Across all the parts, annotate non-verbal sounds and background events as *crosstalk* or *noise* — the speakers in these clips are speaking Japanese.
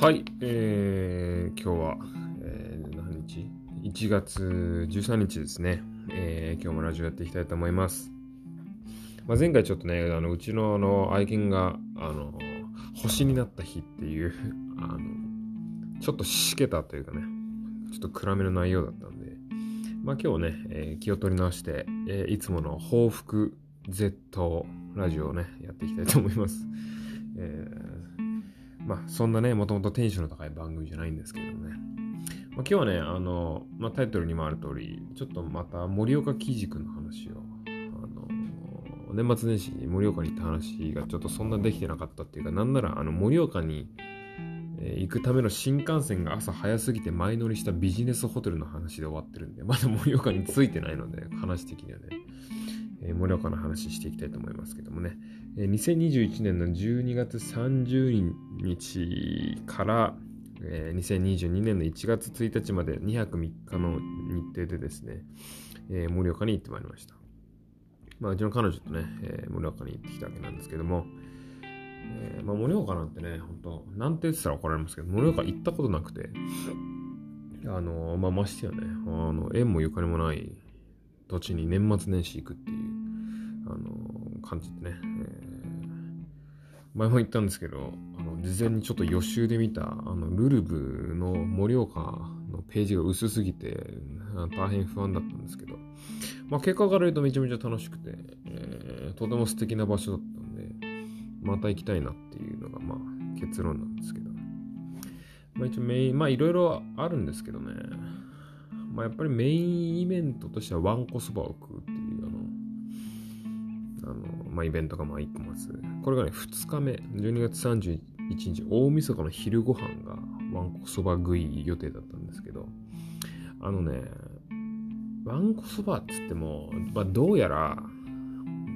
はい、えー、今日は、えー、何日 ?1 月13日ですね、えー、今日もラジオやっていきたいと思います。まあ、前回ちょっとね、あのうちのあの愛犬があの星になった日っていう *laughs* あの、ちょっとしけたというかね、ちょっと暗めの内容だったんで、まあ、今日ね、えー、気を取り直して、えー、いつもの報復 Z ラジオをね、やっていきたいと思います。えー、まあ、そんなね、もともとテンションの高い番組じゃないんですけどね。まあ、今日はね、あの、まあ、タイトルにもある通り、ちょっとまた森岡喜二君の話を、あの、年末年始に盛岡に行った話がちょっとそんなできてなかったっていうか、なんなら、あの、盛岡に、行くための新幹線が朝早すぎて前乗りしたビジネスホテルの話で終わってるんで、まだ盛岡に着いてないので、話的にはね、盛岡の話していきたいと思いますけどもね、2021年の12月30日から、えー、2022年の1月1日まで2泊3日の日程でですね、え、盛岡に行ってまいりました。まあ、うちの彼女とね、え、盛岡に行ってきたわけなんですけども、えまあ、盛岡なんてね、本当なんて言ってたら怒られますけど、盛岡行ったことなくて、あのまあ、ましてやね、あの、縁もゆかりもない土地に年末年始行くっていう、あの感じでね、えー、前も言ったんですけど、あの事前にちょっと予習で見た、あのルルブの盛岡のページが薄すぎて、大変不安だったんですけど、まあ、結果から言うとめちゃめちゃ楽しくて、えー、とても素敵な場所だったんで、また行きたいなっていうのが、まあ、結論なんですけど。まあ、一応メイン、まあ、いろいろあるんですけどね、まあ、やっぱりメインイベントとしてはワンコそばを食うっていう、あの、まあ、イベントがまあ1個まず。これがね、2日目、12月31日、大晦日の昼ご飯がワンコそば食い予定だったんですけど、あのね、ワンコそばっつっても、まあ、どうやら、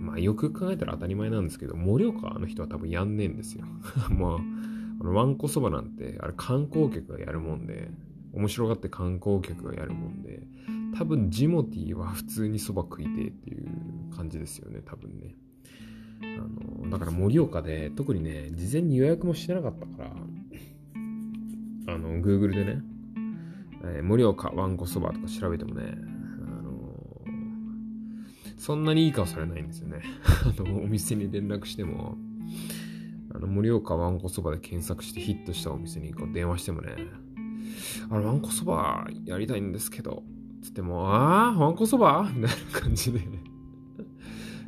まあ、よく考えたら当たり前なんですけど、盛岡の人は多分やんねえんですよ。*laughs* まあ、あの、ワンコそばなんて、あれ観光客がやるもんで、面白がって観光客がやるもんで、多分ジモティーは普通にそば食いてっていう感じですよね、多分ね。あの、だから盛岡で、特にね、事前に予約もしてなかったから、あの、Google でね、えー、盛岡わんこそばとか調べてもね、あのそんなにいい顔されないんですよね。*laughs* あの、お店に連絡しても、あの、盛岡わんこそばで検索してヒットしたお店にこう電話してもね、あの、わんこそばやりたいんですけど、つっても、ああ、わんこそば？*laughs* みたいな感じでい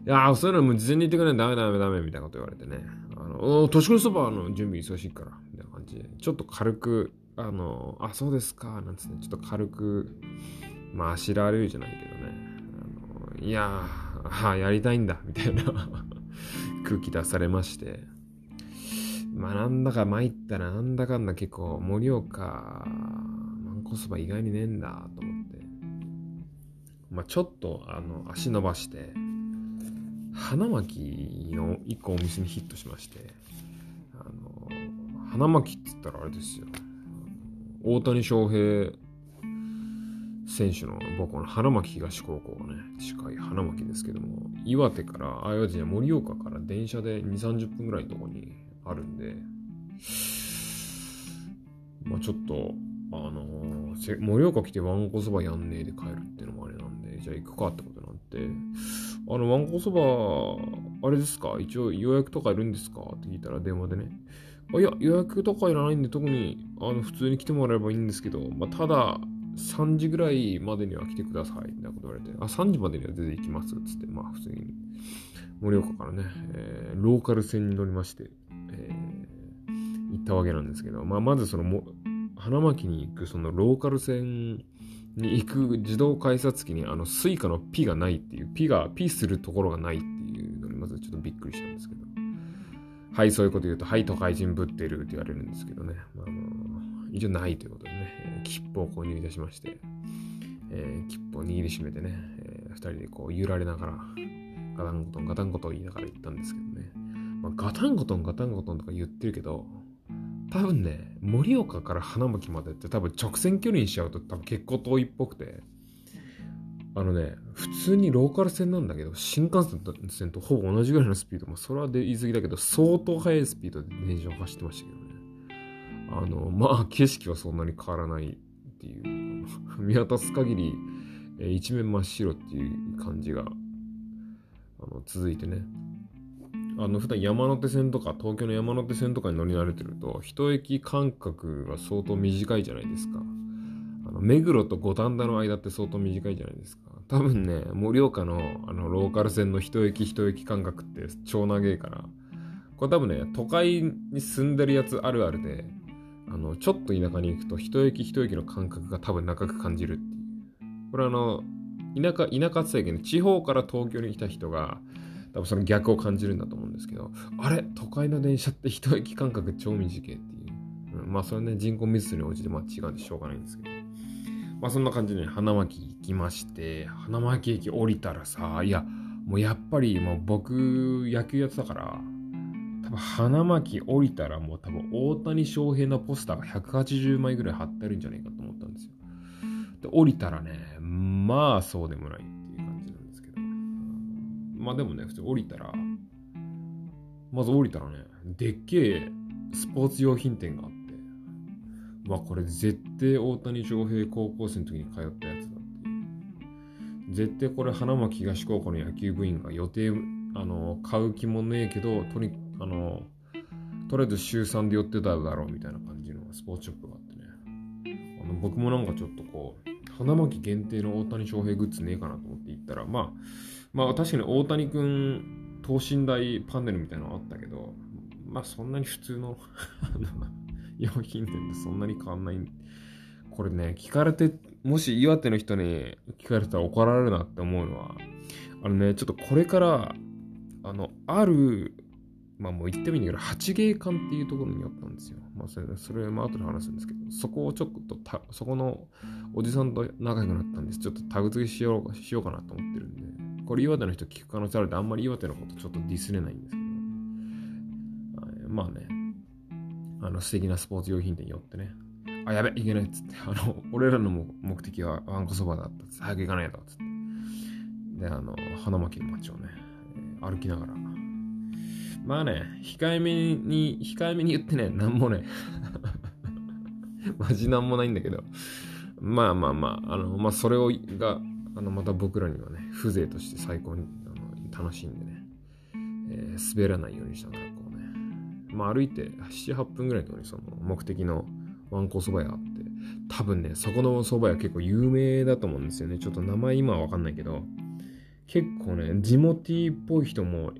やー、そういうのも事前に言ってくれないダメダメダメみたいなこと言われてね。あの、年越しそばの準備忙しいから、みたいな感じで。ちょっと軽く、あの、あ、そうですか、なんつって、ちょっと軽く、まあ、あしらわれるじゃないけどね。あのいやー、あやりたいんだ、みたいな空気出されまして。まあなんだか参ったらなんだかんだ結構盛岡、マンコそば意外にねえんだと思って。まあちょっとあの足伸ばして、花巻の一個お店にヒットしまして、あの、花巻っつったらあれですよ。大谷翔平選手の母校の花巻東高校がね、近い花巻ですけども、岩手から、あ、岩手じゃ盛岡から電車で2、30分ぐらいのとこにあるんで、まあちょっと、あのー、盛岡来てワンコそばやんねえで帰るっていうのもあれなんで、じゃあ行くかってことになって、あの、ワンコそば、あれですか？一応予約とかいるんですか？って聞いたら電話でね、あいや、予約とかいらないんで、特に、あの、普通に来てもらえばいいんですけど、まあ、ただ、3時ぐらいまでには来てください、みたいなこと言われて、あ、3時までには全然行きます、つって、まあ、普通に、盛岡からね、えー、ローカル線に乗りまして、えー、行ったわけなんですけど、まあ、まずそのも、花巻に行くそのローカル線に行く自動改札機にあのスイカのピがないっていう、ピが、ピするところがないっていうのにまずちょっとびっくりしたんですけど。はい、そういうこと言うと、はい、都会人ぶってるって言われるんですけどね。まあ一応ないということでね、えー、切符を購入いたしまして、えー、切符を握りしめてね、えー、二人でこう揺られながら、ガタンゴトンガタンゴトン言いながら行ったんですけどね。まあ、ガタンゴトンガタンゴトンとか言ってるけど、多分ね、盛岡から花巻までって多分直線距離にしちゃうと多分結構遠いっぽくて、あのね、普通にローカル線なんだけど、新幹線とほぼ同じぐらいのスピード、もそれは言い過ぎだけど、相当速いスピードで電車を走ってましたけどね。あの、まあ、景色はそんなに変わらないっていう、*laughs* 見渡す限り、一面真っ白っていう感じが、あの、続いてね。あの、普段山手線とか、東京の山手線とかに乗り慣れてると、一駅間隔が相当短いじゃないですか。あの、目黒と五反田の間って相当短いじゃないですか。多分ね、盛岡のあのローカル線の一駅一駅間隔って超長いから、これ多分ね、都会に住んでるやつあるあるで、あの、ちょっと田舎に行くと一駅一駅の間隔が多分長く感じるっていう。これあの、田舎、田舎制限、地方から東京に来た人が、多分その逆を感じるんだと思うんですけど、あれ？都会の電車って一駅間隔超短いっていう。うん、まあそれね、人口密度に応じてまあ違うんでしょうがないんですけど。まあそんな感じで、ね、花巻行きまして、花巻駅降りたらさ、いや、もうやっぱりもう僕野球やってたから、多分花巻降りたらもう多分大谷翔平のポスターが180枚ぐらい貼ってるんじゃないかと思ったんですよ。で、降りたらね、まあそうでもないまあでもね、普通降りたら、まず降りたらね、でっけえスポーツ用品店があって、まあこれ絶対大谷翔平高校生の時に通ったやつだっていう。絶対これ花巻東高校の野球部員が予定、あの、買う気もねえけど、とにあの、とりあえず週3で寄ってただろうみたいな感じのスポーツショップがあってね。あの僕もなんかちょっとこう、花巻限定の大谷翔平グッズねえかなと思って行ったら、まあ、まあ確かに大谷くん等身大パネルみたいなのあったけど、まあそんなに普通の *laughs* 用品店でそんなに変わんない。これね、聞かれて、もし岩手の人に聞かれたら怒られるなって思うのは、あのね、ちょっとこれから、あの、あるまあもう言ってもいいんだけど、八芸館っていうところに寄ったんですよ。まあそれ、それまあ後で話すんですけど、そこをちょっとた、そこのおじさんと仲良くなったんです。ちょっとタグ付けしようしようかなと思ってるんで、これ岩手の人聞く可能性あるんで、あんまり岩手のことちょっとディスれないんですけど、まあね、あの素敵なスポーツ用品店に寄ってね、あ、やべ、いけないっつって、あの、俺らの目的はわんこそばだったっつって、早く行かないとっつって。で、あの、花巻の街をね、歩きながら、まあね、控えめに、控えめに言ってね、なんもね、*laughs* マジなんもないんだけど、まあまあまあ、あの、まあそれを、が、あの、また僕らにはね、風情として最高にあの楽しんでね、えー、滑らないようにしたから、こうね、まあ歩いて7、8分ぐらいのところにその目的のわんこそば屋あって、多分ね、そこのそば屋結構有名だと思うんですよね。ちょっと名前今はわかんないけど、結構ね、地元っぽい人も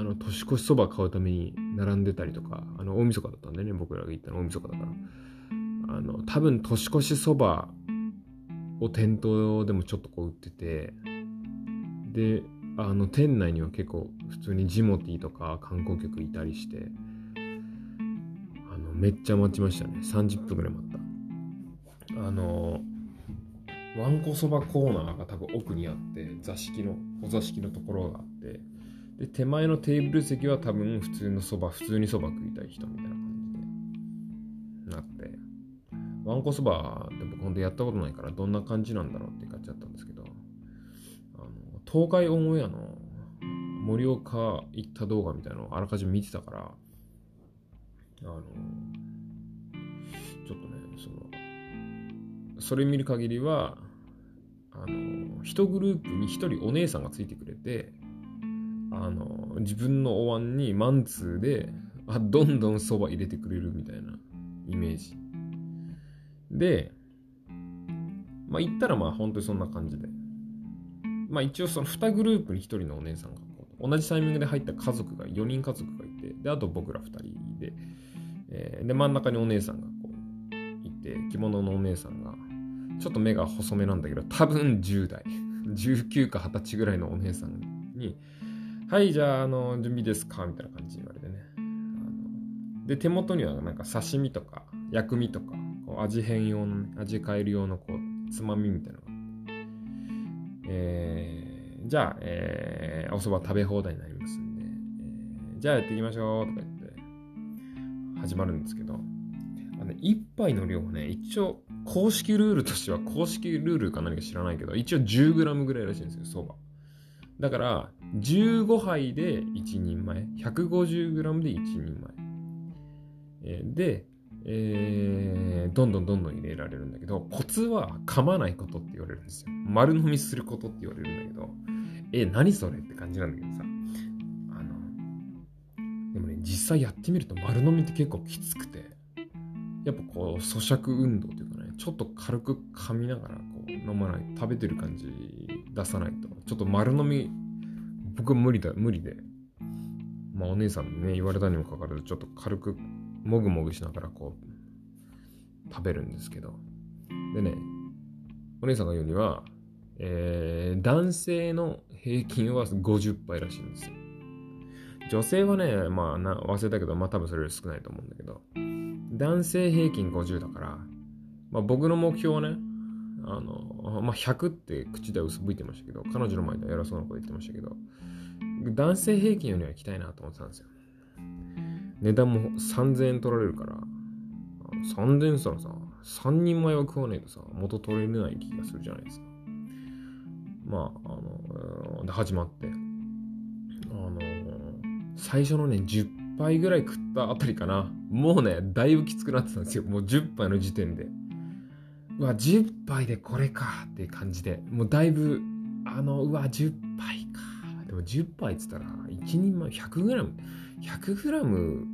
あの、年越しそば買うために並んでたりとか、あの、大晦日だったんでね、僕らが行ったの大晦日だから。あの、多分年越しそばを店頭でもちょっとこう売ってて、で、あの、店内には結構普通にジモティとか観光客いたりして、あの、めっちゃ待ちましたね。30分ぐらい待った。あの、わんこそばコーナーが多分奥にあって、座敷の、お座敷のところがあって、で、手前のテーブル席は多分普通のそば、普通にそば食いたい人みたいな感じでなって、わんこそばって僕ほんとやったことないからどんな感じなんだろうって感じだったんですけど、あの、東海オンエアの盛岡行った動画みたいなのをあらかじめ見てたから、あの、ちょっとね、その、それ見る限りは、あの、一グループに一人お姉さんがついてくれて、あの自分のお椀にマンツーであどんどんそば入れてくれるみたいなイメージ。でまあ言ったらまあ本当にそんな感じで。まあ一応その2グループに1人のお姉さんが同じタイミングで入った家族が4人家族がいてであと僕ら2人で、えー、で真ん中にお姉さんがこういて着物のお姉さんがちょっと目が細めなんだけど多分10代。19か20歳ぐらいのお姉さんにはい、じゃあ、あの、準備ですか？みたいな感じで言われてね。で、手元にはなんか刺身とか、薬味とか、こう味変用の、味変える用のこう、つまみみたいなのがえー、じゃあ、えー、お蕎麦食べ放題になりますんで、えー、じゃあやっていきましょうとか言って、始まるんですけど、あの、一杯の量ね、一応、公式ルールとしては、公式ルールか何か知らないけど、一応 10g ぐらいらしいんですよ、蕎麦。だから、15杯で1人前、150g で1人前。で、えー、どんどんどんどん入れられるんだけど、コツは噛まないことって言われるんですよ。丸飲みすることって言われるんだけど、え、何それって感じなんだけどさ。あの、でもね、実際やってみると丸飲みって結構きつくて、やっぱこう、咀嚼運動というかね、ちょっと軽く噛みながら飲まない、食べてる感じ出さないと、ちょっと丸飲み、僕無理だ、無理で。まあお姉さんにね、言われたにもかかわらず、ちょっと軽くもぐもぐしながらこう食べるんですけど。でねお姉さんが言うには、えー、男性の平均は50杯らしいんですよ。女性はねまあな忘れたけどまあ多分それより少ないと思うんだけど。男性平均50だから、まあ、僕の目標はねあの、まあ、100って口では薄吹いてましたけど彼女の前では偉そうなこと言ってましたけど男性平均よりは行きたいなと思ってたんですよ値段も3000円取られるから、3000円したらさ、3人前は食わないとさ、元取れない気がするじゃないですか。まあ、あの、で、始まって、あの、最初のね、10杯ぐらい食ったあたりかな。もうね、だいぶきつくなってたんですよ。もう10杯の時点で。うわ、10杯でこれかっていう感じで、もうだいぶ、あの、うわ、10杯か。でも10杯っつったら、1人前 100g、100g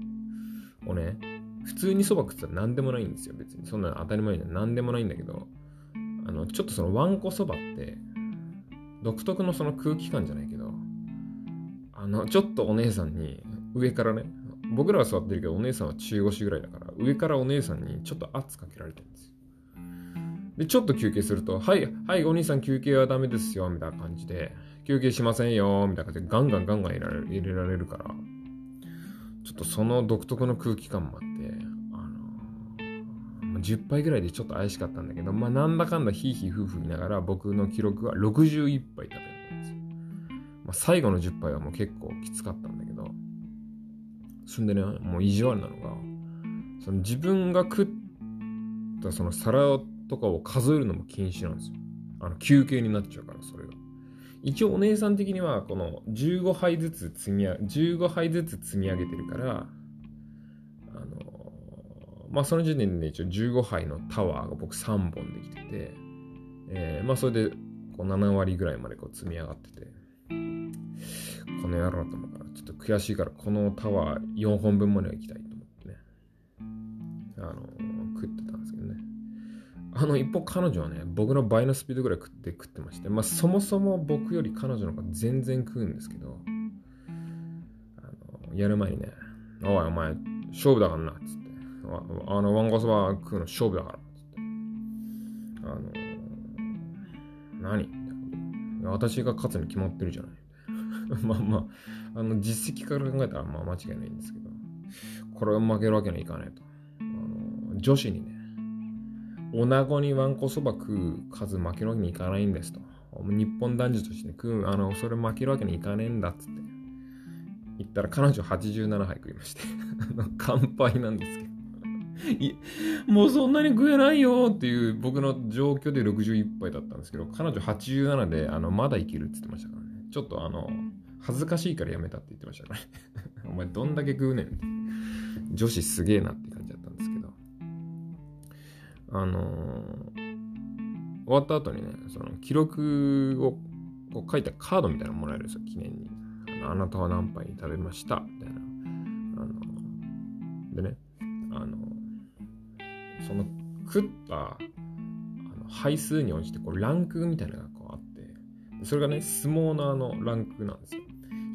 をね、普通にそば食ってたら何でもないんですよ、別に。そんなの当たり前には何でもないんだけど、あの、ちょっとそのわんこそばって、独特のその空気感じゃないけど、あの、ちょっとお姉さんに、上からね、僕らは座ってるけど、お姉さんは中腰ぐらいだから、上からお姉さんにちょっと圧かけられてるんですよ。で、ちょっと休憩すると、はい、はい、お兄さん休憩はダメですよ、みたいな感じで、休憩しませんよ、みたいな感じで、ガンガンガンガン入れられる入れられるから、ちょっとその独特の空気感もあって、あのー、10杯ぐらいでちょっと怪しかったんだけど、まあなんだかんだヒーヒー夫婦見ながら僕の記録は61杯食べたんですよ。まあ最後の10杯はもう結構きつかったんだけど、そんでね、もう意地悪なのが、その自分が食ったその皿とかを数えるのも禁止なんですよ。あの休憩になっちゃうから、それが。一応お姉さん的にはこの15杯ずつ積み上げ、15杯ずつ積み上げてるから、あのまあその時点で一応15杯のタワーが僕3本できてて、えー、まあそれでこう7割ぐらいまでこう積み上がってて、この野郎と思うから、ちょっと悔しいからこのタワー4本分までは行きたいと思ってね、あの食った。あの一方彼女はね、僕の倍のスピードぐらい食って食ってまして、まあそもそも僕より彼女の方が全然食うんですけど、あのやる前にね、おいお前勝負だからな、つって。あの、ワンコそば食うの勝負だから、つって。あの、何？私が勝つに決まってるじゃない。*laughs* まあまあ、あの実績から考えたらまあ間違いないんですけど、これは負けるわけにはいかないと。あの女子にね、女子にわんこそば食う数負けるわけにいかないんですと。日本男児として食う、あの、それ負けるわけにいかねえんだっつって。言ったら彼女87杯食いまして *laughs* 乾杯なんですけど *laughs* もうそんなに食えないよっていう僕の状況で61杯だったんですけど、彼女87であのまだいけるって言ってましたからね。ちょっとあの、恥ずかしいからやめたって言ってましたからね。*laughs* お前どんだけ食うねんって。女子すげえなってあのー、終わった後にね、その記録をこう書いたカードみたいなのもらえるんですよ、記念に。あのあなたは何杯食べました？みたいな。あのでね、あのその食ったあの杯数に応じてこうランクみたいなのがこうあって、それがね、相撲のあのランクなんですよ。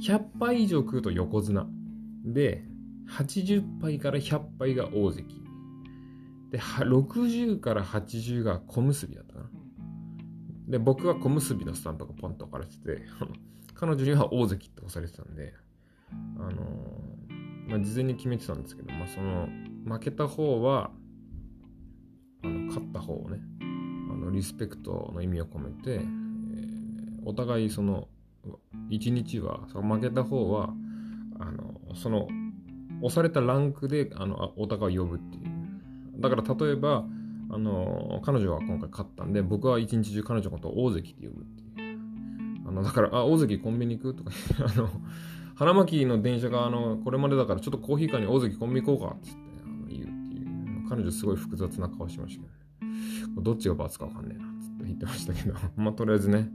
100杯以上食うと横綱。で、80杯から100杯が大関。で、60から80が小結だったかな。で、僕は小結のスタンプがポンと置かれてて、彼女には大関って押されてたんで、あのー、まあ、事前に決めてたんですけど、まあ、その、負けた方は、あの、勝った方をね、あの、リスペクトの意味を込めて、えー、お互いその、1日は、その負けた方は、あの、その、押されたランクで、あの、お互いを呼ぶっていう。だから例えば、あの、彼女は今回勝ったんで、僕は一日中彼女のことを大関って呼ぶっていう。あの、だから、あ、大関コンビニ行くとか、*laughs* あの、花巻の電車が、あの、これまでだからちょっとコーヒー館に大関コンビニ行こうかってってあの言うっていう彼女すごい複雑な顔しましたけど、ね、どっちが罰かわかんねえな、つって言ってましたけど、*laughs* まあとりあえずね、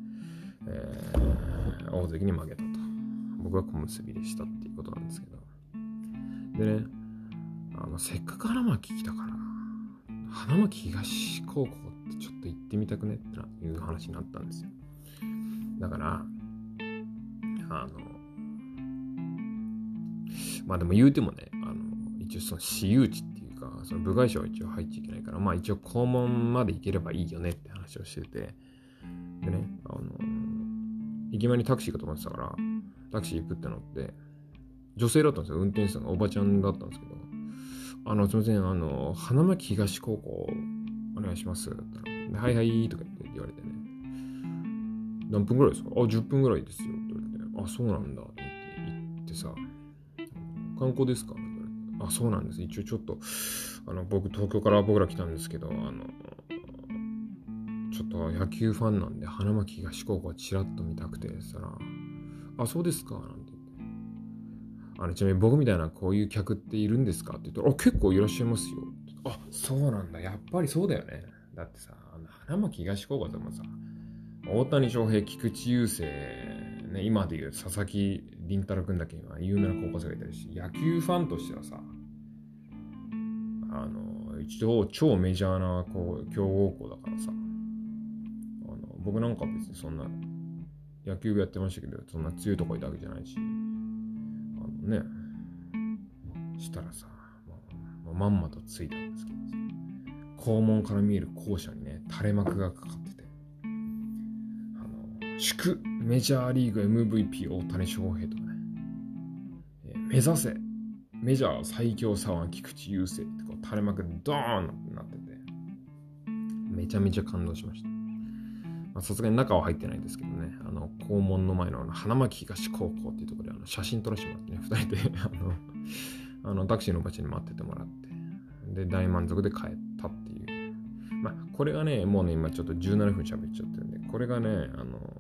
えー、大関に負けたと。僕は小結でしたっていうことなんですけど。でね、あの、せっかく花巻来たから、花巻東高校ってちょっと行ってみたくねっていう話になったんですよ。だから、あの、まあでも言うてもね、あの、一応その私有地っていうか、その部外者は一応入っちゃいけないから、まあ一応校門まで行ければいいよねって話をしてて、でね、あの、行き前にタクシーが止まってたから、タクシー行くって乗って、女性だったんですよ。運転手さんがおばちゃんだったんですけど、あの、すみません、あの、花巻東高校お願いします、はいはいとか言われてね、何分ぐらいですか？あ、10分ぐらいですよって言われて、あ、そうなんだって言ってさ、観光ですか？って言われて、あ、そうなんです。一応ちょっと、あの、僕、東京から僕ら来たんですけど、あの、ちょっと野球ファンなんで、花巻東高校はちらっと見たくて、さら、あ、そうですか？なんて。あの、ちなみに僕みたいなこういう客っているんですかって言ったら、あ、結構いらっしゃいますよ。あ、そうなんだ。やっぱりそうだよね。だってさ、あの花巻東高校でもさ、大谷翔平、菊池雄星、ね、今でいう佐々木麟太郎君だけは有名な高校生がいたりし、野球ファンとしてはさ、あの、一応超メジャーなこう強豪校だからさ、あの僕なんか別にそんな野球部やってましたけど、そんな強いとこいたわけじゃないし、ね、したらさ、もうまんまとついたんですけどさ、校門から見える校舎にね、垂れ幕がかかってて、あの、祝メジャーリーグ MVP 大谷翔平とかね、目指せ。メジャー最強左腕菊池雄星ってこう垂れ幕ドーンってなってて、めちゃめちゃ感動しました。さすがに中は入ってないですけどね、あの、校門の前のあの花巻東高校っていうところであの写真撮らせてもらってね、二人で *laughs* あの、あのタクシーの場所に待っててもらって、で、大満足で帰ったっていう。まあ、これがね、もうね、今ちょっと17分喋っちゃってるんで、これがね、あの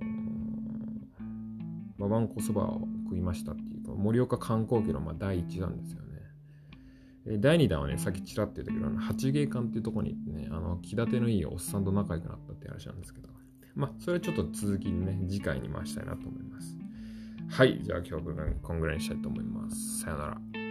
まあ、わんこそばを食いましたっていう、盛岡観光機のまあ第1弾ですよね。第2弾はね、さっきちらっと言ったけど、八芸館っていうところに行ってね、あの、気立てのいいおっさんと仲良くなったって話なんですけど、まあ、それはちょっと続きにね、次回に回したいなと思います。はい、じゃあ今日分こんぐらいにしたいと思います。さよなら。